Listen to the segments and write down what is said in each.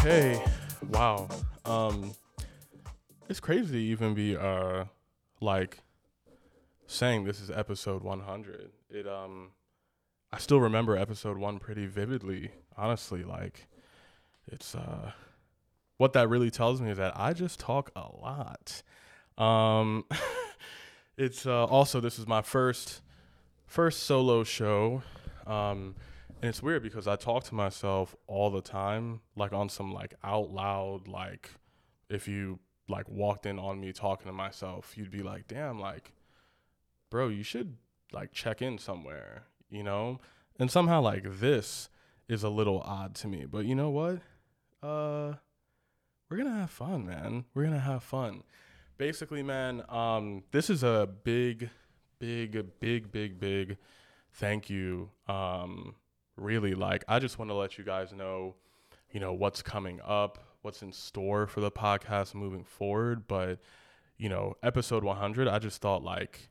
Okay. Wow. Um it's crazy to even be uh like saying this is episode 100. It um I still remember episode 1 pretty vividly, honestly, like it's uh what that really tells me is that I just talk a lot. Um it's uh also this is my first first solo show. Um and it's weird because I talk to myself all the time, like on some like out loud, like if you like walked in on me talking to myself, you'd be like, damn, like, bro, you should like check in somewhere, you know? And somehow like this is a little odd to me. But you know what? Uh we're gonna have fun, man. We're gonna have fun. Basically, man, um, this is a big, big, big, big, big thank you um really like i just want to let you guys know you know what's coming up what's in store for the podcast moving forward but you know episode 100 i just thought like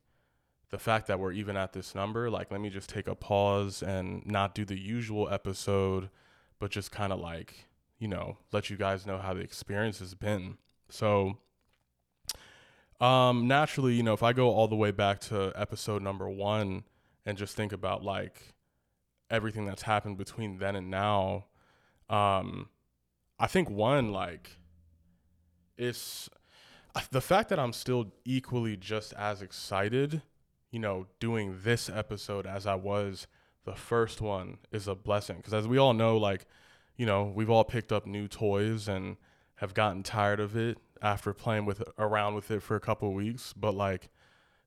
the fact that we're even at this number like let me just take a pause and not do the usual episode but just kind of like you know let you guys know how the experience has been. So um naturally you know if i go all the way back to episode number 1 and just think about like everything that's happened between then and now um i think one like it's the fact that i'm still equally just as excited you know doing this episode as i was the first one is a blessing. Because as we all know like you know we've all picked up new toys and have gotten tired of it after playing with around with it for a couple weeks. But like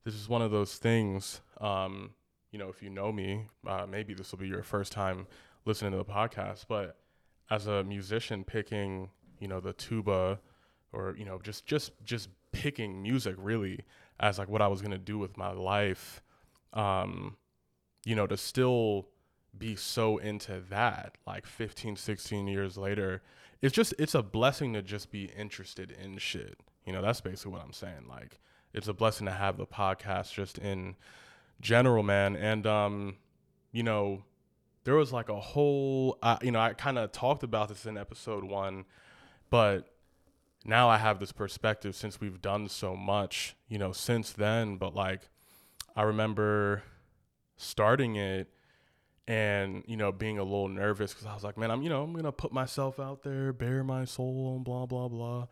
this is one of those things um you know, if you know me, uh, maybe this will be your first time listening to the podcast. But as a musician, picking, you know, the tuba, or you know, just just just picking music really as like what I was gonna do with my life, um, you know, to still be so into that like 15 16 years later it's just it's a blessing to just be interested in shit you know that's basically what i'm saying like it's a blessing to have the podcast just in general, man. And um, you know, there was like a whole, uh, you know, I kind of talked about this in episode one, but now I have this perspective since we've done so much, you know, since then. But like, I remember starting it and you know being a little nervous because I was like, man, I'm you know I'm gonna put myself out there, bare my soul, and blah blah blah.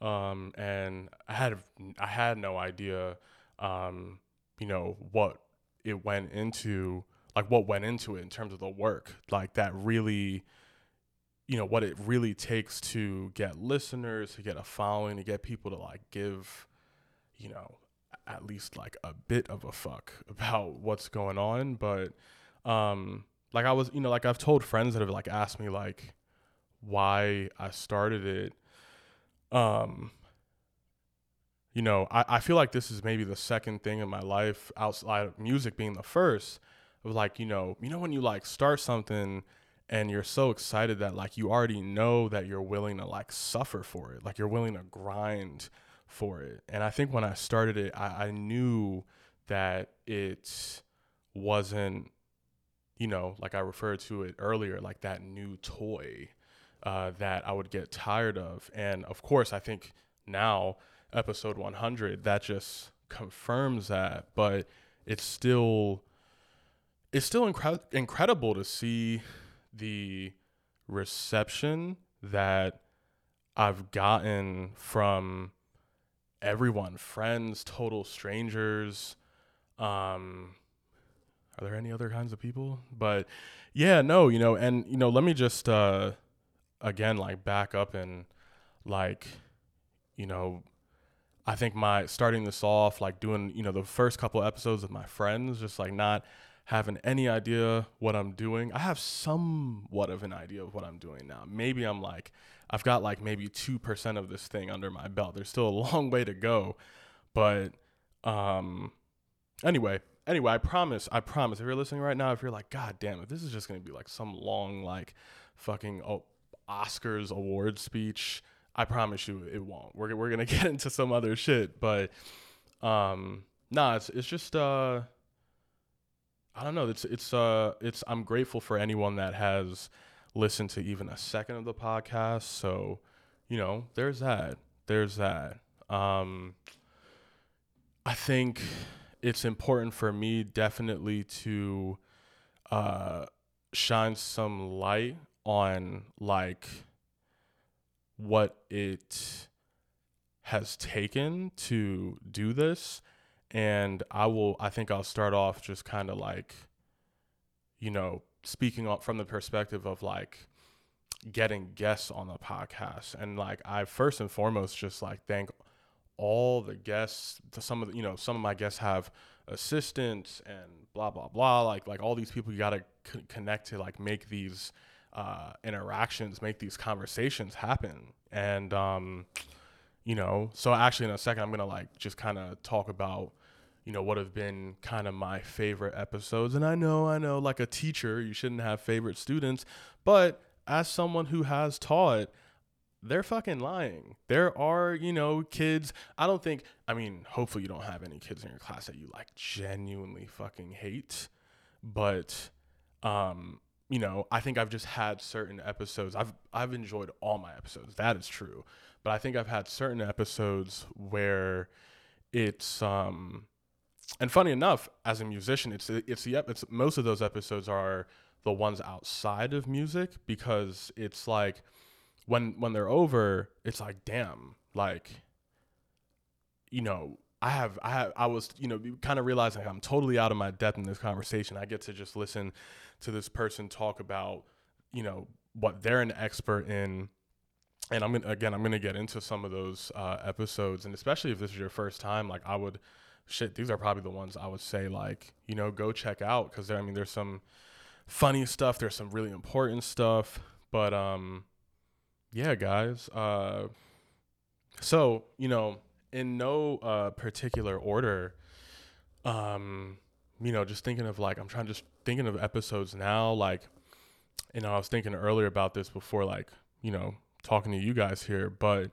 Um, and I had I had no idea, um, you know what it went into like what went into it in terms of the work like that really you know what it really takes to get listeners to get a following to get people to like give you know at least like a bit of a fuck about what's going on. But um like i was you know like i've told friends that have like asked me like why i started it. Um you know, I, I feel like this is maybe the second thing in my life outside of music being the first of like, you know, you know when you like start something and you're so excited that like you already know that you're willing to like suffer for it. Like you're willing to grind for it. And I think when I started it, I, I knew that it wasn't, you know, like I referred to it earlier, like that new toy uh, that I would get tired of. And of course, I think now episode 100 that just confirms that but it's still it's still incre- incredible to see the reception that I've gotten from everyone friends total strangers um are there any other kinds of people? But yeah no you know and you know let me just uh again like back up and like you know I think my starting this off, like doing, you know, the first couple episodes with my friends, just like not having any idea what I'm doing. I have somewhat of an idea of what I'm doing now. Maybe I'm like, I've got like maybe 2% of this thing under my belt. There's still a long way to go. But um anyway, anyway, I promise, I promise if you're listening right now, if you're like, God damn it, this is just gonna be like some long, like fucking oh, Oscars award speech I promise you it won't. We're we're gonna get into some other shit, but um, nah, it's it's just uh, I don't know. It's it's uh, it's I'm grateful for anyone that has listened to even a second of the podcast. So, you know, there's that. There's that. Um, I think it's important for me definitely to uh, shine some light on like what it has taken to do this. And I will I think I'll start off just kind of like you know speaking up from the perspective of like getting guests on the podcast. And like I first and foremost just like thank all the guests. To some of the, you know some of my guests have assistants and blah blah blah. Like like all these people you got to c- connect to like make these uh, interactions make these conversations happen and um you know so actually in a second i'm gonna like just kind of talk about you know what have been kind of my favorite episodes and i know i know like a teacher you shouldn't have favorite students but as someone who has taught they're fucking lying. There are, you know, kids. I don't think, I mean, hopefully you don't have any kids in your class that you like genuinely fucking hate. But, um, you know, I think I've just had certain episodes. I've I've enjoyed all my episodes. That is true. But I think I've had certain episodes where it's um and funny enough, as a musician, it's it's the it's most of those episodes are the ones outside of music because it's like when when they're over, it's like damn, like you know, I have I have I was you know kind of realizing I'm totally out of my depth in this conversation. I get to just listen to this person talk about you know what they're an expert in. And I'm gonna again I'm gonna get into some of those uh, episodes. And especially if this is your first time like I would shit these are probably the ones I would say like you know go check out. Because I mean there's some funny stuff. There's some really important stuff. But um yeah guys uh so you know in no uh particular order um you know just thinking of like I'm trying to just thinking of episodes now like you know I was thinking earlier about this before like you know talking to you guys here, but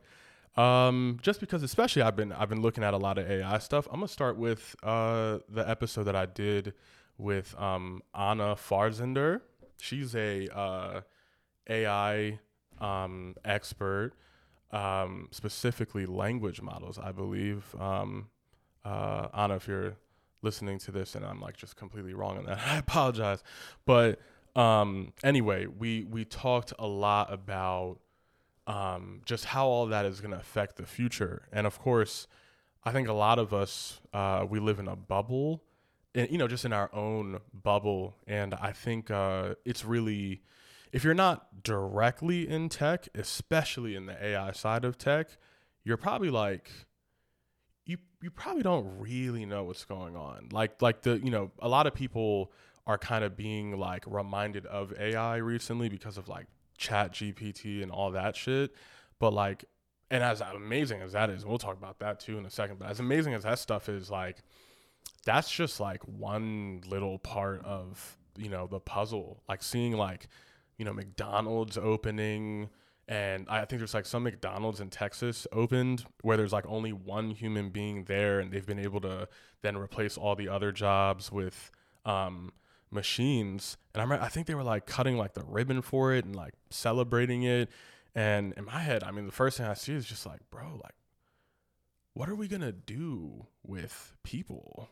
um, just because especially I've been I've been looking at a lot of AI stuff. I'm gonna start with uh, the episode that I did with um, Anna Farzender. She's a uh, AI um, expert, um, specifically language models, I believe. Um, uh, Anna, if you're listening to this and I'm like just completely wrong on that, I apologize. But um, anyway, we we talked a lot about um, just how all that is going to affect the future. And of course, I think a lot of us uh, we live in a bubble, and you know, just in our own bubble. And I think uh, it's really, if you're not directly in tech, especially in the AI side of tech, you're probably like, you you probably don't really know what's going on. Like like the you know, a lot of people are kind of being like reminded of AI recently because of like chat GPT and all that shit. But like, and as amazing as that is, we'll talk about that too in a second. But as amazing as that stuff is, like, that's just like one little part of, you know, the puzzle. Like seeing like, you know, McDonald's opening. And I think there's like some McDonald's in Texas opened where there's like only one human being there, and they've been able to then replace all the other jobs with, um, machines. And I remember, I think they were like cutting like the ribbon for it and like celebrating it. And in my head I mean the first thing I see is just like bro like what are we to do with people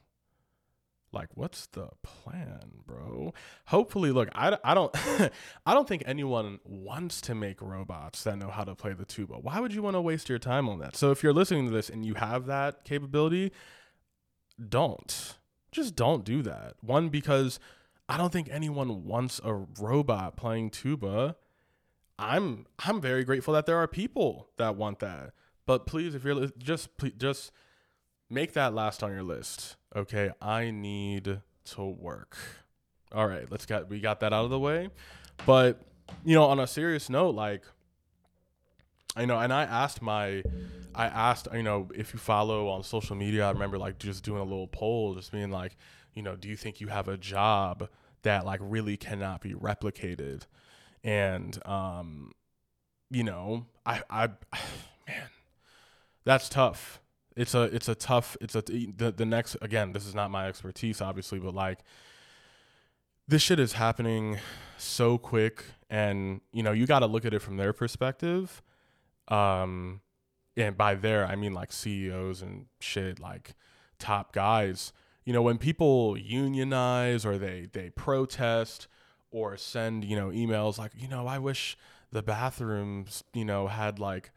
like what's the plan bro hopefully look i, I don't i don't think anyone wants to make robots that know how to play the tuba why would you want to waste your time on that so if you're listening to this and you have that capability don't just don't do that one because I don't think anyone wants a robot playing tuba. I'm I'm very grateful that there are people that want that. But please, if you're just please, just make that last on your list. Okay, I need to work. All right, let's get we got that out of the way. But you know, on a serious note, like I know, and I asked my, I asked, you know, if you follow on social media, I remember like just doing a little poll, just being like, you know, do you think you have a job that like really cannot be replicated? And um, you know, I I man, that's tough. It's a it's a tough it's a the, the next again, this is not my expertise obviously, but like this shit is happening so quick and you know you got to look at it from their perspective um and by there i mean like ceos and shit like top guys. You know when people unionize or they they protest or send you know emails like you know i wish the bathrooms you know had like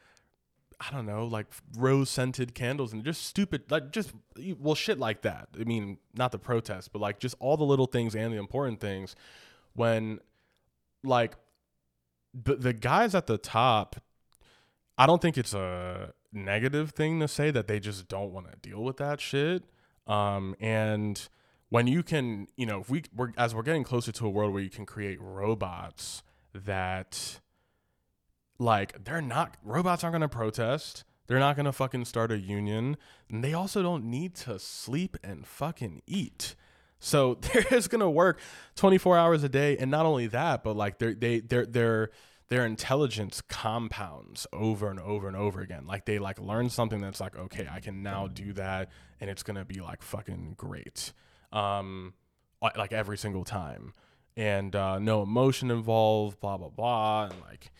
I don't know, like rose scented candles and just stupid, like just well, shit like that. I mean, not the protest, but like just all the little things and the important things. When like the the guys at the top, I don't think it's a negative thing to say that they just don't want to deal with that shit. Um, and when you can, you know, if we we're as we're getting closer to a world where you can create robots that like they're not robots aren't going to protest. They're not going to fucking start a union. And they also don't need to sleep and fucking eat. So they're just going to work 24 hours a day and not only that, but like they're they they're they're their intelligence compounds over and over and over again. Like they like learn something that's like, okay, I can now do that and it's gonna be like fucking great. Um like every single time. And uh no emotion involved, blah blah blah. And like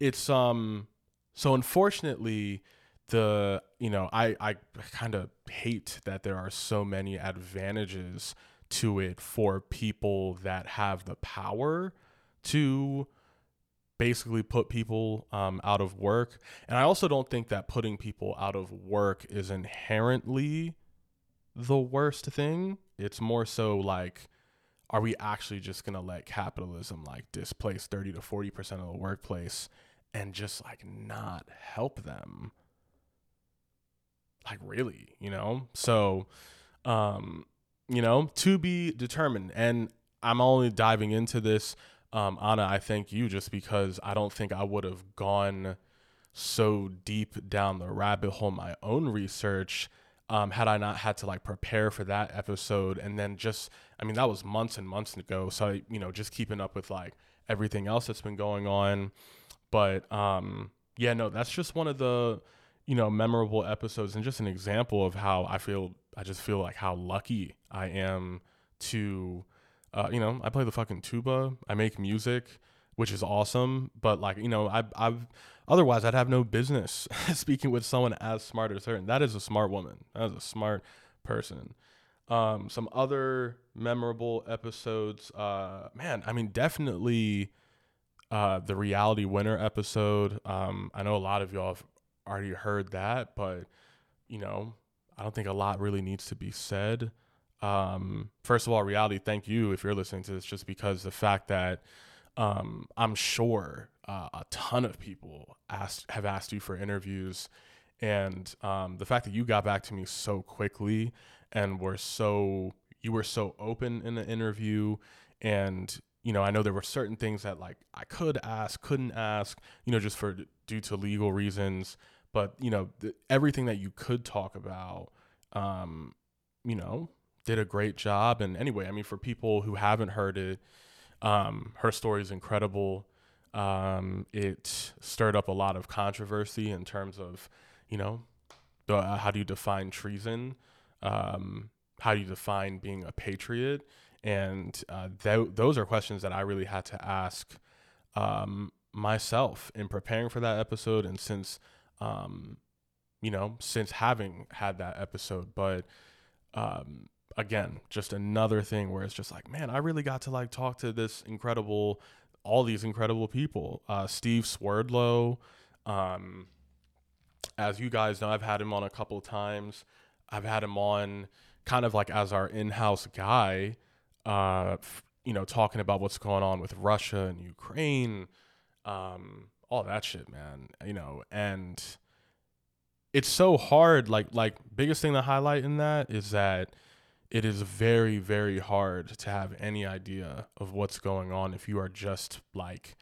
it's um so unfortunately the you know i i kind of hate that there are so many advantages to it for people that have the power to basically put people um, out of work. And i also don't think that putting people out of work is inherently the worst thing. It's more so like are we actually just going to let capitalism like displace 30 to 40% of the workplace and just like not help them? Like really you know? So um you know to be determined. And i'm only diving into this um anna i thank you just because i don't think i would have gone so deep down the rabbit hole my own research um, had I not had to like prepare for that episode and then just I mean that was months and months ago so you know just keeping up with like everything else that's been going on but um, yeah, no, that's just one of the you know memorable episodes and just an example of how I feel. I just feel like how lucky I am to, uh, you know, I play the fucking tuba. I make music, which is awesome. But like, you know, I, I've otherwise I'd have no business speaking with someone as smart as her. And that is a smart woman. That is a smart person. Um, some other memorable episodes. Uh, man, I mean, definitely uh, the reality winner episode. Um, I know a lot of y'all have already heard that, but you know, I don't think a lot really needs to be said. Um, first of all, reality, thank you if you're listening to this, just because the fact that um, I'm sure uh, a ton of people asked have asked you for interviews, and um, the fact that you got back to me so quickly and were so you were so open in the interview, and you know, I know there were certain things that like I could ask, couldn't ask, you know, just for due to legal reasons. But you know, the, everything that you could talk about, um, you know, did a great job. And anyway, I mean, for people who haven't heard it, um, her story is incredible. Um, it stirred up a lot of controversy in terms of, you know, the, uh, how do you define treason? Um, how do you define being a patriot? And uh, th- those are questions that I really had to ask um, myself in preparing for that episode. And since, um, you know, since having had that episode, but um, again, just another thing where it's just like, man, I really got to like talk to this incredible, all these incredible people. Uh, Steve Swerdlow, um, as you guys know, I've had him on a couple times. I've had him on kind of like as our in-house guy uh, you know, talking about what's going on with Russia and Ukraine, um, all that shit, man. You know, and it's so hard. Like, like biggest thing to highlight in that is that it is very, very hard to have any idea of what's going on if you are just like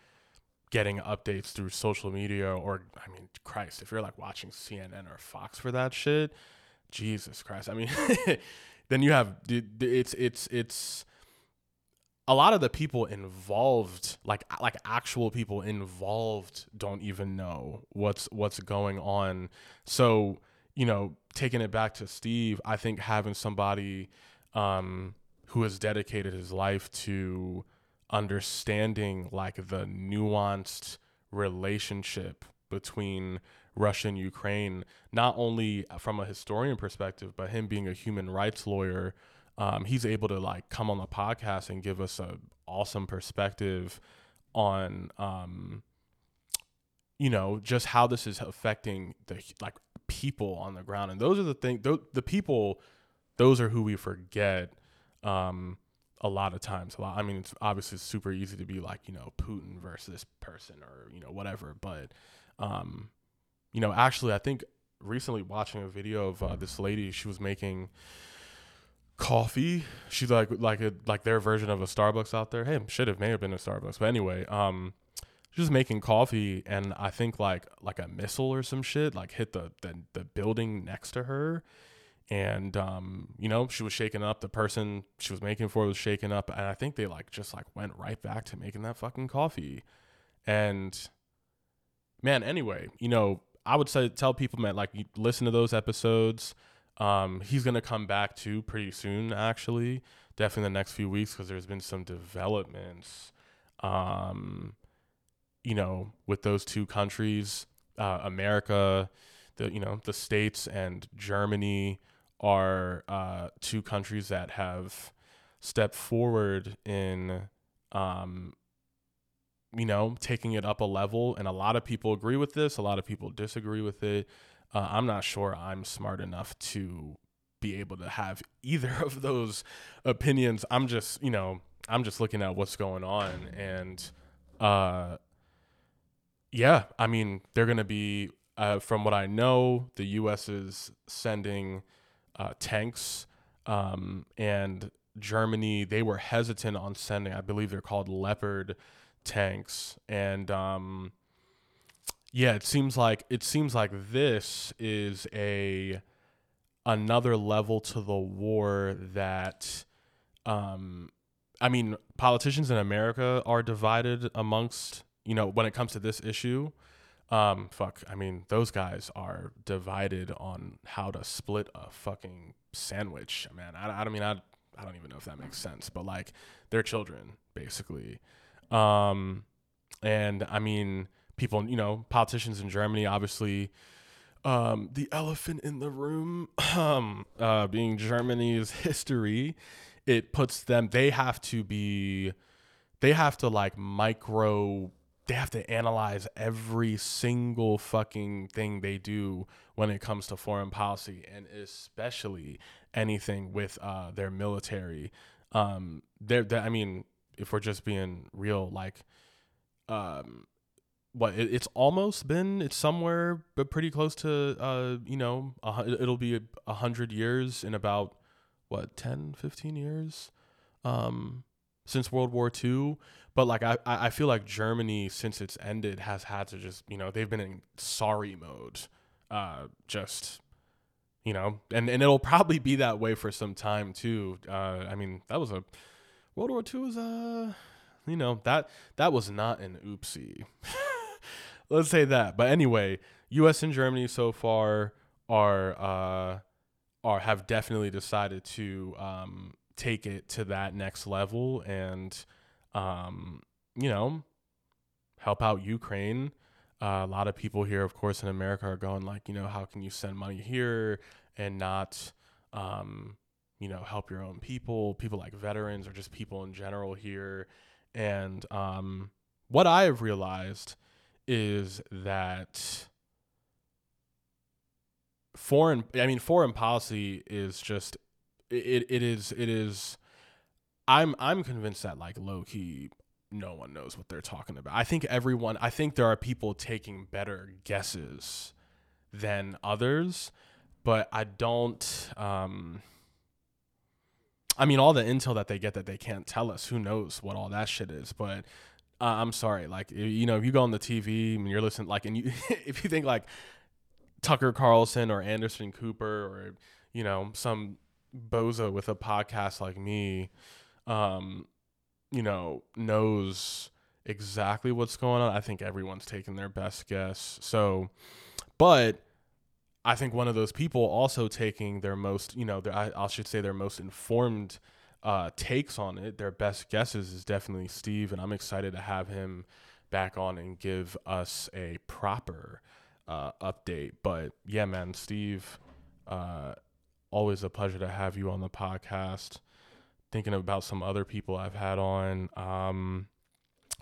getting updates through social media or I mean, Christ, if you're like watching CNN or Fox for that shit, Jesus Christ. I mean, then you have it's it's it's a lot of the people involved like like actual people involved don't even know what's what's going on so you know taking it back to steve i think having somebody um who has dedicated his life to understanding like the nuanced relationship between Russia and Ukraine, not only from a historian perspective, but him being a human rights lawyer. Um, he's able to like come on the podcast and give us a awesome perspective on um, you know just how this is affecting the like people on the ground. And those are the thing the people those are who we forget um, a lot of times. A lot i mean it's obviously super easy to be like you know putin versus this person or you know whatever. But um, you know actually i think recently watching a video of uh, this lady she was making coffee. She's like like a like their version of a starbucks out there. Hey should have may have been a starbucks. But anyway um just making coffee and I think like like a missile or some shit like hit the the, the building next to her. And um you know she was shaken up. The person she was making for was shaken up. And I think they like just like went right back to making that fucking coffee. And man anyway you know I would say tell people man like listen to those episodes. Um he's going to come back too pretty soon actually. Definitely in the next few weeks cuz there's been some developments. Um you know, with those two countries, uh, America, the you know the states and Germany are uh, two countries that have stepped forward in, um, you know, taking it up a level. And a lot of people agree with this. A lot of people disagree with it. Uh, I'm not sure I'm smart enough to be able to have either of those opinions. I'm just, you know, I'm just looking at what's going on and uh yeah, I mean, they're going to be, uh, from what I know, the U.S. is sending uh, tanks, um, and Germany, they were hesitant on sending, I believe they're called Leopard tanks. And um, yeah, it seems like it seems like this is a another level to the war that um, I mean, politicians in America are divided amongst you know, when it comes to this issue, um, fuck, I mean, those guys are divided on how to split a fucking sandwich. Man, I, I mean, I, I don't even know if that makes sense, but like, they're children, basically. Um, and I mean, people, you know, politicians in Germany, obviously, um, the elephant in the room, um, uh, being Germany's history, it puts them, they have to be, they have to like micro they have to analyze every single fucking thing they do when it comes to foreign policy and especially anything with uh, their military. Um, they're, they're, I mean, if we're just being real, like, um, what it, it's almost been, it's somewhere but pretty close to, uh, you know, a, it'll be a, hundred years in about what 10, 15 years, um, since World War II but like I, I feel like Germany since it's ended has had to just you know they've been in sorry mode, uh, just you know, and and it'll probably be that way for some time too. Uh, I mean that was a World War II was a you know that that was not an oopsie. Let's say that. But anyway, U.S. and Germany so far are uh, are have definitely decided to um, take it to that next level and um, you know, help out Ukraine. Uh, a lot of people here, of course, in America are going like, you know, how can you send money here and not, um, you know, help your own people, people like veterans or just people in general here. And um, what I have realized is that foreign, I mean, foreign policy is just, it, it is, it is I'm I'm convinced that like low key no one knows what they're talking about. I think everyone I think there are people taking better guesses than others, but I don't um I mean all the intel that they get that they can't tell us, who knows what all that shit is, but uh, I'm sorry, like you know, if you go on the TV and you're listening like and you if you think like Tucker Carlson or Anderson Cooper or you know, some bozo with a podcast like me um, you know, knows exactly what's going on. I think everyone's taking their best guess. So, but I think one of those people also taking their most, you know, their, I, I should say their most informed uh, takes on it, their best guesses is definitely Steve, and I'm excited to have him back on and give us a proper uh, update. But yeah, man, Steve, uh, always a pleasure to have you on the podcast. Thinking about some other people I've had on. Um,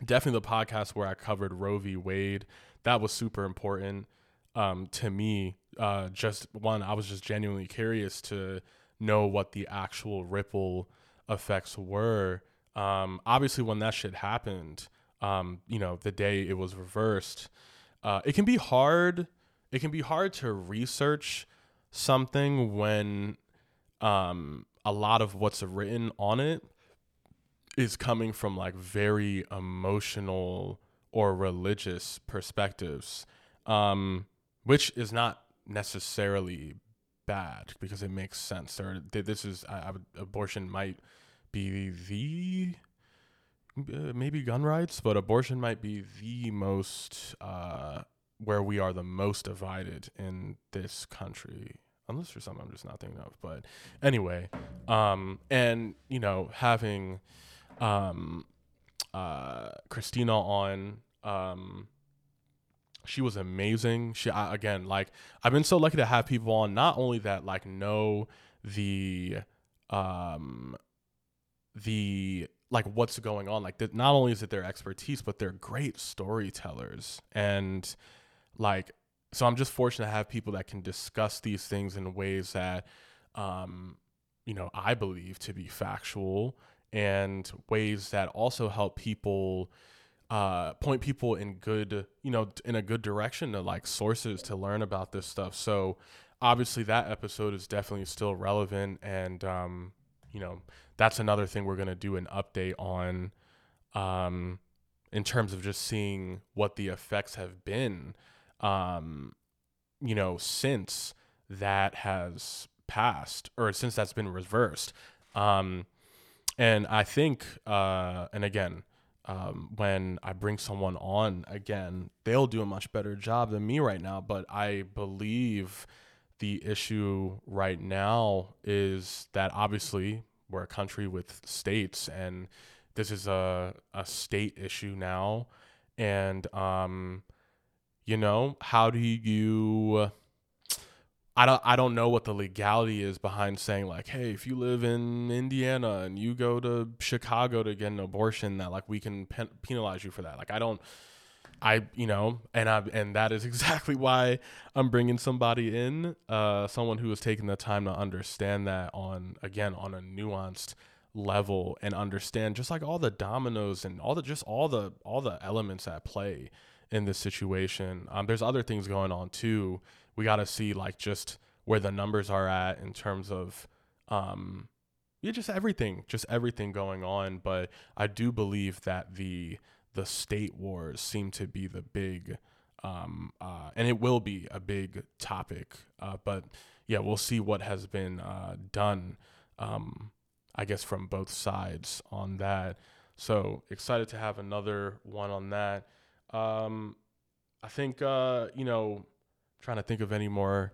definitely the podcast where I covered Roe v. Wade. That was super important um, to me. Uh, just one, I was just genuinely curious to know what the actual ripple effects were. Um, obviously, when that shit happened, um, you know, the day it was reversed, uh, it can be hard. It can be hard to research something when um, a lot of what's written on it is coming from like very emotional or religious perspectives, um, which is not necessarily bad because it makes sense. Or this is I, abortion might be the uh, maybe gun rights, but abortion might be the most uh, where we are the most divided in this country. Unless there's something I'm just not thinking of. But anyway, um, and you know, having um, uh, Christina on, um, she was amazing. She I, again, like I've been so lucky to have people on. Not only that, like know the um, the like what's going on. Like that, not only is it their expertise, but they're great storytellers and like so i'm just fortunate to have people that can discuss these things in ways that um you know i believe to be factual and ways that also help people uh, point people in good, you know, in a good direction to like sources to learn about this stuff. So obviously that episode is definitely still relevant, and um, you know, that's another thing we're gonna do an update on, um, in terms of just seeing what the effects have been um, you know, since that has passed or since that's been reversed. Um, and I think, uh, and again, um, when I bring someone on again, they'll do a much better job than me right now. But I believe the issue right now is that obviously we're a country with states, and this is a, a state issue now. And um, you know, how do you I don't I don't know what the legality is behind saying like, hey, if you live in Indiana and you go to Chicago to get an abortion, that like we can pen- penalize you for that. Like I don't, I you know, and I and that is exactly why I'm bringing somebody in, uh, someone who has taken the time to understand that on again on a nuanced level and understand just like all the dominoes and all the just all the all the elements at play in this situation. Um, there's other things going on too. We got to see like just where the numbers are at in terms of, um, yeah, just everything, just everything going on. But I do believe that the the state wars seem to be the big, um, uh, and it will be a big topic. Uh, but yeah, we'll see what has been uh, done. Um, I guess from both sides on that. So excited to have another one on that. Um, I think uh, you know, trying to think of any more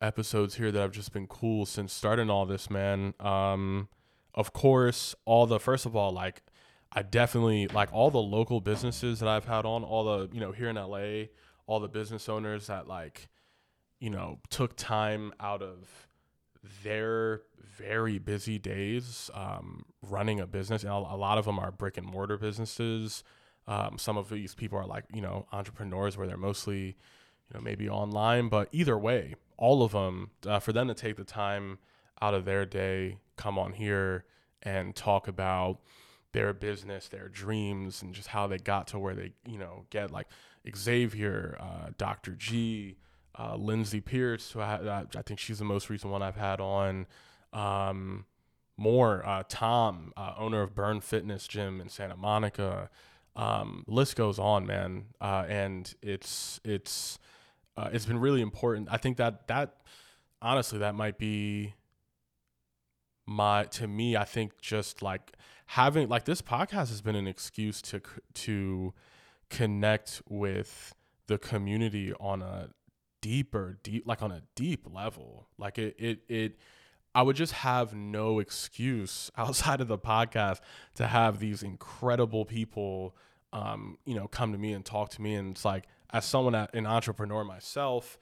episodes here that have just been cool since starting all this, man. Um, of course, all the first of all, like I definitely like all the local businesses that I've had on, all the you know here in LA, all the business owners that like, you know, took time out of their very busy days um, running a business. And a lot of them are brick and mortar businesses. Um, some of these people are like, you know, entrepreneurs where they're mostly, you know, maybe online, but either way, all of them, uh, for them to take the time out of their day, come on here and talk about their business, their dreams, and just how they got to where they, you know, get like Xavier, uh, Dr. G, uh, Lindsay Pierce, who I, I, think she's the most recent one I've had on. Um, more, uh, Tom, uh, owner of Burn Fitness Gym in Santa Monica, um, list goes on, man. Uh, and it's it's uh, it's been really important. I think that that honestly that might be my to me. I think just like having like this podcast has been an excuse to to connect with the community on a deeper deep like on a deep level like it it it I would just have no excuse outside of the podcast to have these incredible people, um, you know, come to me and talk to me. And it's like, as someone, an entrepreneur myself,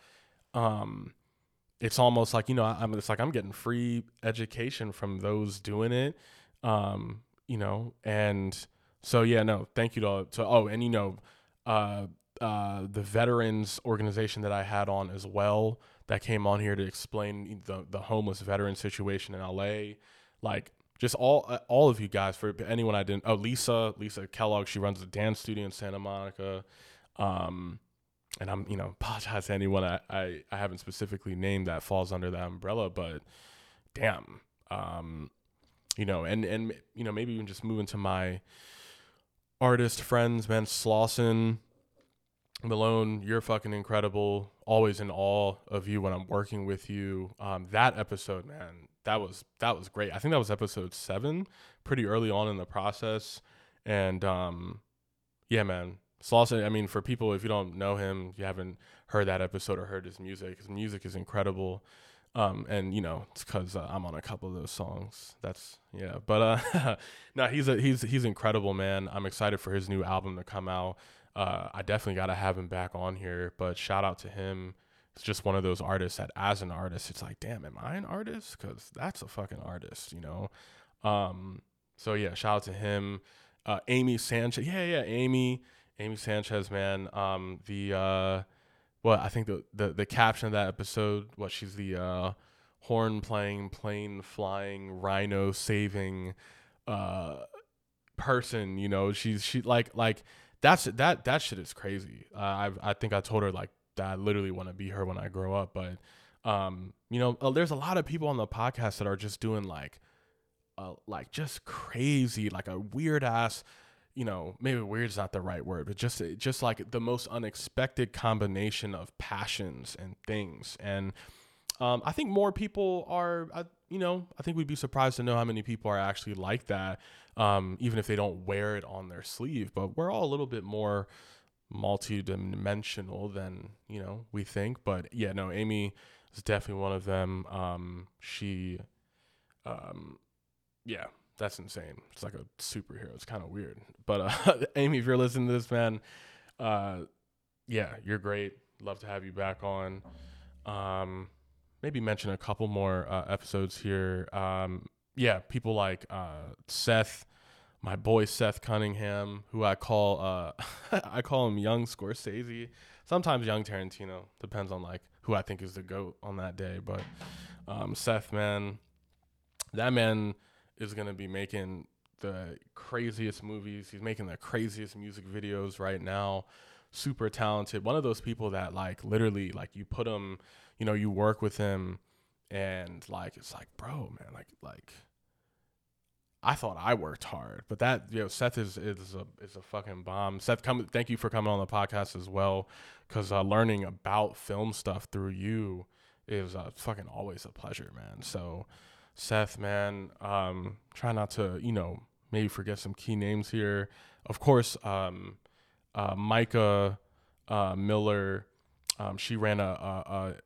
um, it's almost like you know I'm it's like I'm getting free education from those doing it, um, you know, and so yeah, no, thank you to, all, to oh, and you know, uh, uh, the veterans organization that I had on as well that came on here to explain the the homeless veteran situation in LA, like just all uh, all of you guys for anyone I didn't oh Lisa Lisa Kellogg she runs a dance studio in Santa Monica, um, and I'm you know apologize to anyone I, I I haven't specifically named that falls under that umbrella, but damn, um, you know, and and you know maybe even just moving to my artist friends, man, Slauson, Malone, you're fucking incredible. Always in awe of you when I'm working with you. Um, that episode, man, that was that was great. I think that was episode seven, pretty early on in the process, and um, yeah, man, Slauson. I mean, for people if you don't know him, you haven't heard that episode or heard his music. His music is incredible. Um, and you know, it's because uh, I'm on a couple of those songs. That's yeah, but uh, no, he's a he's he's incredible, man. I'm excited for his new album to come out. Uh, I definitely got to have him back on here. But shout out to him. It's just one of those artists that, as an artist, it's like, damn, am I an artist? Because that's a fucking artist, you know. Um, so yeah, shout out to him. Uh, Amy Sanchez, yeah, yeah, Amy, Amy Sanchez, man. Um, the uh, what I think the, the the caption of that episode, what she's the uh, horn playing, plane flying, rhino saving uh, person. You know, she's she like like that's that that shit is crazy. Uh, I I think I told her like that I literally want to be her when I grow up, but um, you know, uh, there's a lot of people on the podcast that are just doing like, uh, like just crazy, like a weird ass you know, maybe weird is not the right word, but just just like the most unexpected combination of passions and things. And um, I think more people are, uh, you know, I think we'd be surprised to know how many people are actually like that, um, even if they don't wear it on their sleeve. But we're all a little bit more multi-dimensional than you know we think. But yeah, no, Amy is definitely one of them. Um, she, um, yeah, that's insane. It's like a superhero. It's kind of weird. But uh, Amy, if you're listening to this, man, uh, yeah, you're great. Love to have you back on. Um, maybe mention a couple more uh, episodes here. Um, yeah, people like uh, Seth, my boy Seth Cunningham, who I call uh, I call him Young Scorsese. Sometimes Young Tarantino depends on like who I think is the goat on that day. But um, Seth, man, that man is to be making the craziest movies. He's making the craziest music videos right now. Super talented. One of those people that like literally like you put him, you know, you work with him and like it's like, bro, man, like like I thought I worked hard, but that you know Seth is is a is a fucking bomb. Seth, come thank you for coming on the podcast as well, because uh, learning about film stuff through you is uh, fucking always a pleasure, man. So Seth, man. Um, try not to, you know, maybe forget some key names here. Of course, um, uh, Micah uh, Miller. Um, she ran a,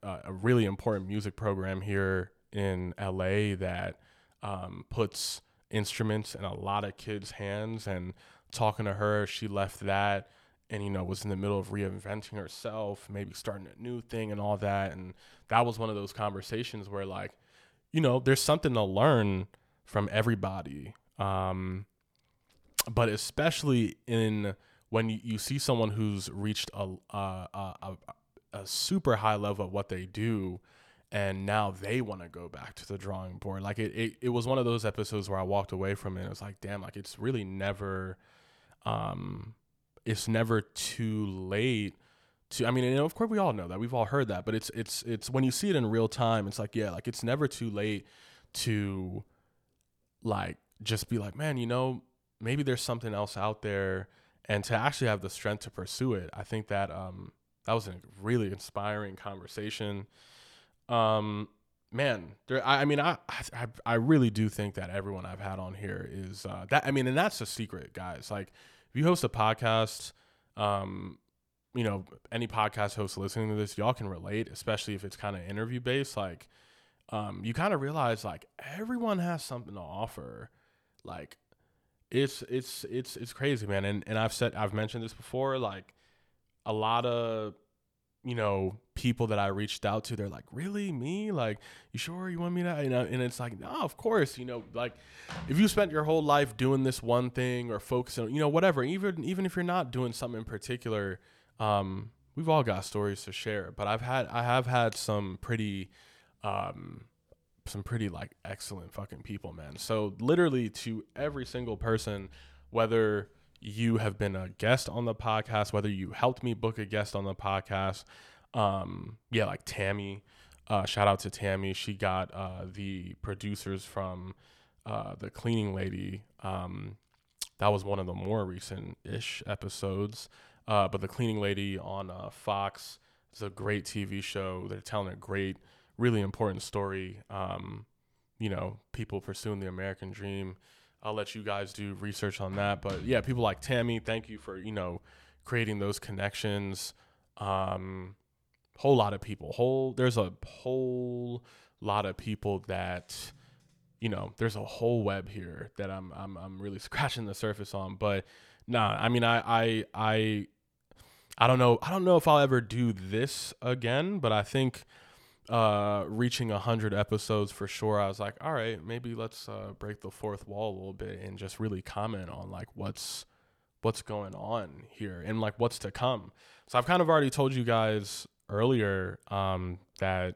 a, a, really important music program here in LA that um, puts instruments in a lot of kids' hands. And talking to her, she left that and you know was in the middle of reinventing herself, maybe starting a new thing and all that. And that was one of those conversations where like you know, there's something to learn from everybody. Um, but especially in when you, you see someone who's reached a, a, a, a super high level of what they do, and now they want to go back to the drawing board. Like it, it, it was one of those episodes where I walked away from it. And it was like, damn, like it's really never, um, it's never too late to I mean, of course we all know that. We've all heard that, but it's it's it's when you see it in real time, it's like, yeah, like it's never too late to like just be like, man, you know, maybe there's something else out there and to actually have the strength to pursue it. I think that um that was a really inspiring conversation. Um man, there I, I mean I, I I really do think that everyone I've had on here is uh that I mean, and that's the secret, guys. Like if you host a podcast um you know, any podcast host listening to this, y'all can relate, especially if it's kind of interview based. Like, um, you kind of realize like everyone has something to offer. Like it's it's it's it's crazy, man. And and I've said I've mentioned this before. Like a lot of you know people that I reached out to, they're like, "Really, me? Like, you sure you want me to?" You know, and it's like, no, of course. You know, like if you spent your whole life doing this one thing or focusing, you know, whatever. Even even if you're not doing something in particular, um, we've all got stories to share. But I've had I have had some pretty um some pretty like excellent fucking people, man. So literally to every single person, whether you have been a guest on the podcast, whether you helped me book a guest on the podcast, um, yeah, like Tammy. Uh, shout out to Tammy. She got uh, the producers from uh, the cleaning lady. Um, that was one of the more recent ish episodes. Uh, but the cleaning lady on uh, Fox is a great TV show. They're telling a great really important story. Um, you know, people pursuing the American dream. I'll let you guys do research on that. But yeah, people like Tammy, thank you for, you know, creating those connections. Um, whole lot of people. Whole there's a whole lot of people that you know, there's a whole web here that I'm I'm I'm really scratching the surface on. But nah, I mean I I I I don't know I don't know if I'll ever do this again, but I think uh, reaching 100 episodes for sure i was like all right maybe let's uh, break the fourth wall a little bit and just really comment on like what's what's going on here and like what's to come. So i've kind of already told you guys earlier um, that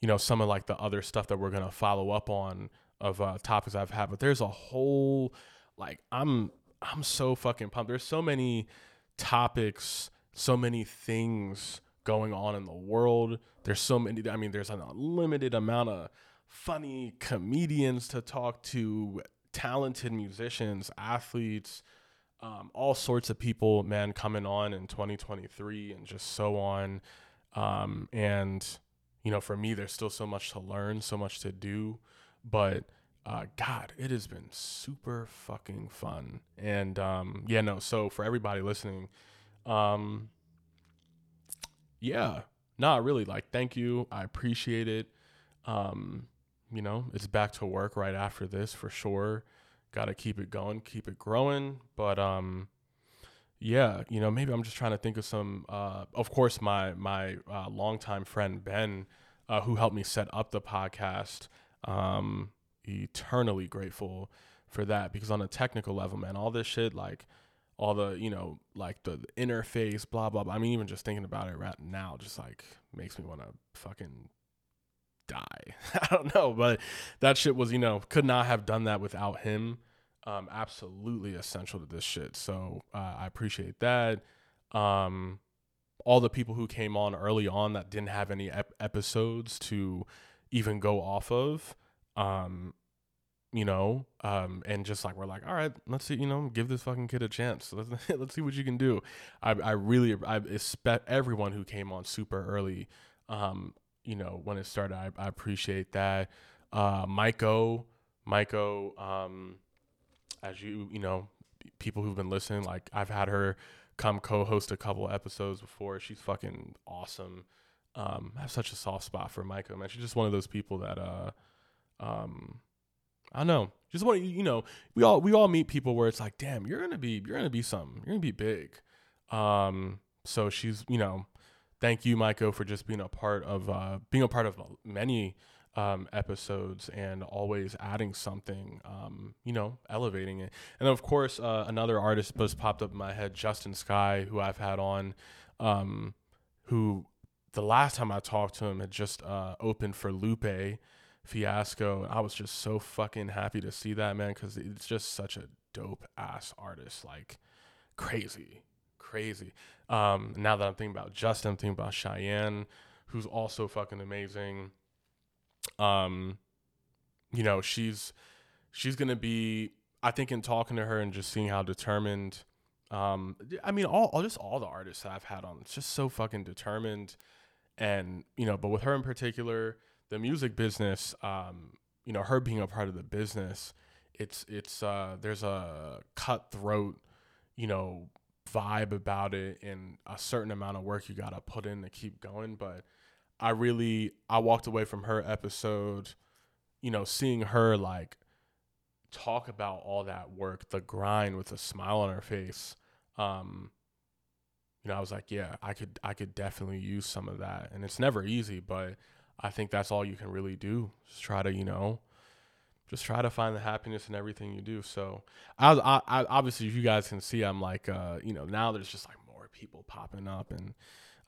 you know some of like the other stuff that we're gonna follow up on of uh, topics i've had but there's a whole like i'm i'm so fucking pumped. There's so many topics so many things going on in the world. There's so many, I mean, there's an unlimited amount of funny comedians to talk to, talented musicians, athletes, um, all sorts of people, man, coming on in 2023 and just so on. Um, and, you know, for me, there's still so much to learn, so much to do. But, uh, God, it has been super fucking fun. And, um, yeah, no, so for everybody listening, um, yeah, not really. Like, thank you. I appreciate it. Um, you know, it's back to work right after this for sure. Got to keep it going, keep it growing. But um, yeah, you know, maybe I'm just trying to think of some. Uh, of course, my my uh, longtime friend Ben, uh, who helped me set up the podcast. Um, eternally grateful for that because on a technical level, man, all this shit like all the you know like the, the, interface blah blah blah. I mean even just thinking about it right now just like makes me want to fucking die. I don't know but that shit was you know could not have done that without him. Um absolutely essential to this shit. So uh, i appreciate that. Um all the people who came on early on that didn't have any ep- episodes to even go off of um you know, um, and just like we're like, all right, let's see, you know, give this fucking kid a chance. Let's let's see what you can do. I I really I expect everyone who came on super early, um, you know, when it started. I, I appreciate that. Uh, Maiko, Maiko, um, as you you know, people who've been listening, like I've had her come co-host a couple episodes before. She's fucking awesome. Um, I have such a soft spot for Maiko, man. She's just one of those people that uh, um I know. Just want you know, we all we all meet people where it's like, damn, you're gonna be you're gonna be something. You're gonna be big. Um, so she's you know, thank you, Maiko, for just being a part of uh, being a part of many um, episodes and always adding something, um, you know, elevating it. And of course, uh, another artist just popped up in my head, Justin Sky, who I've had on, um, who the last time I talked to him had just uh, opened for Lupe Fiasco. I was just so fucking happy to see that man because it's just such a dope ass artist, like crazy, crazy. Um, now that I'm thinking about Justin, I'm thinking about Cheyenne, who's also fucking amazing. Um, you know, she's she's gonna be. I think in talking to her and just seeing how determined. Um, I mean, all, all just all the artists that I've had on, it's just so fucking determined, and you know, but with her in particular, the music business, um, you know, her being a part of the business, it's it's uh, there's a cutthroat, you know, vibe about it, and a certain amount of work you gotta put in to keep going. But I really I walked away from her episode, you know, seeing her like talk about all that work, the grind with a smile on her face. Um, you know, I was like, yeah, I could I could definitely use some of that. And it's never easy, but I think that's all you can really do. Just try to, you know, just try to find the happiness in everything you do. So, I, I, I obviously, you guys can see, I'm like, uh, you know, now there's just like more people popping up, and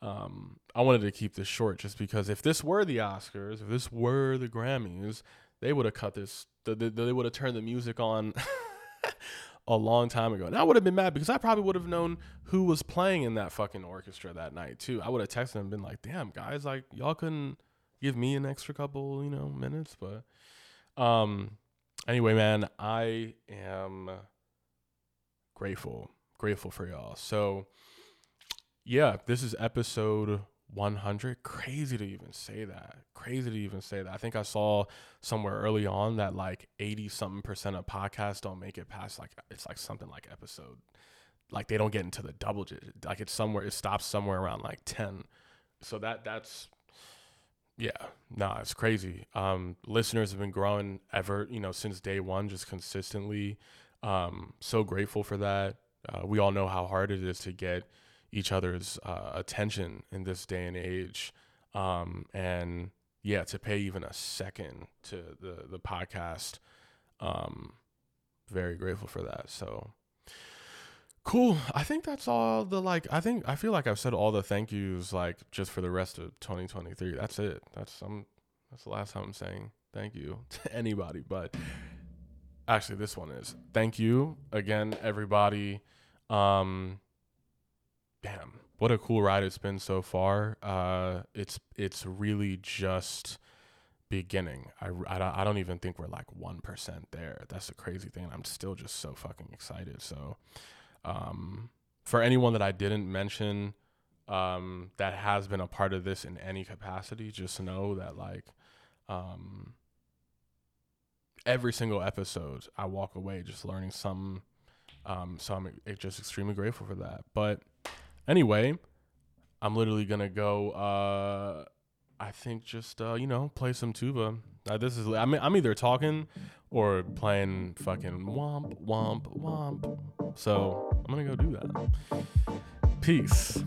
um, I wanted to keep this short just because if this were the Oscars, if this were the Grammys, they would have cut this. They, they would have turned the music on a long time ago. And I would have been mad because I probably would have known who was playing in that fucking orchestra that night too. I would have texted them and been like, "Damn, guys, like y'all couldn't give me an extra couple, you know, minutes." But um, anyway, man, I am grateful, grateful for y'all. So yeah, this is episode 100. Crazy to even say that. Crazy to even say that. I think I saw somewhere early on that like 80 something percent of podcasts don't make it past like it's like something like episode like they don't get into the double digit. Like it's somewhere it stops somewhere around like 10. So that that's yeah, no, nah, it's crazy. Um listeners have been growing ever, you know, since day 1 just consistently. Um so grateful for that. Uh, we all know how hard it is to get each other's uh, attention in this day and age. Um, and yeah, to pay even a second to the the podcast, um, very grateful for that. So cool. I think that's all the like. I think I feel like I've said all the thank yous like just for the rest of 2023. That's it. That's some. That's the last time I'm saying thank you to anybody. But actually, this one is thank you again, everybody. Um, damn, what a cool ride it's been so far. Uh, it's it's really just beginning. I, I, I don't even think we're like 1% there. That's a crazy thing. I'm still just so fucking excited. So, um, for anyone that I didn't mention, um, that has been a part of this in any capacity, just know that like, um, every single episode I walk away just learning some, um, so I'm just extremely grateful for that. But Anyway, I'm literally gonna go. Uh, I think just uh, you know play some tuba. Uh, this is I mean I'm either talking or playing fucking womp womp womp. So I'm gonna go do that. Peace.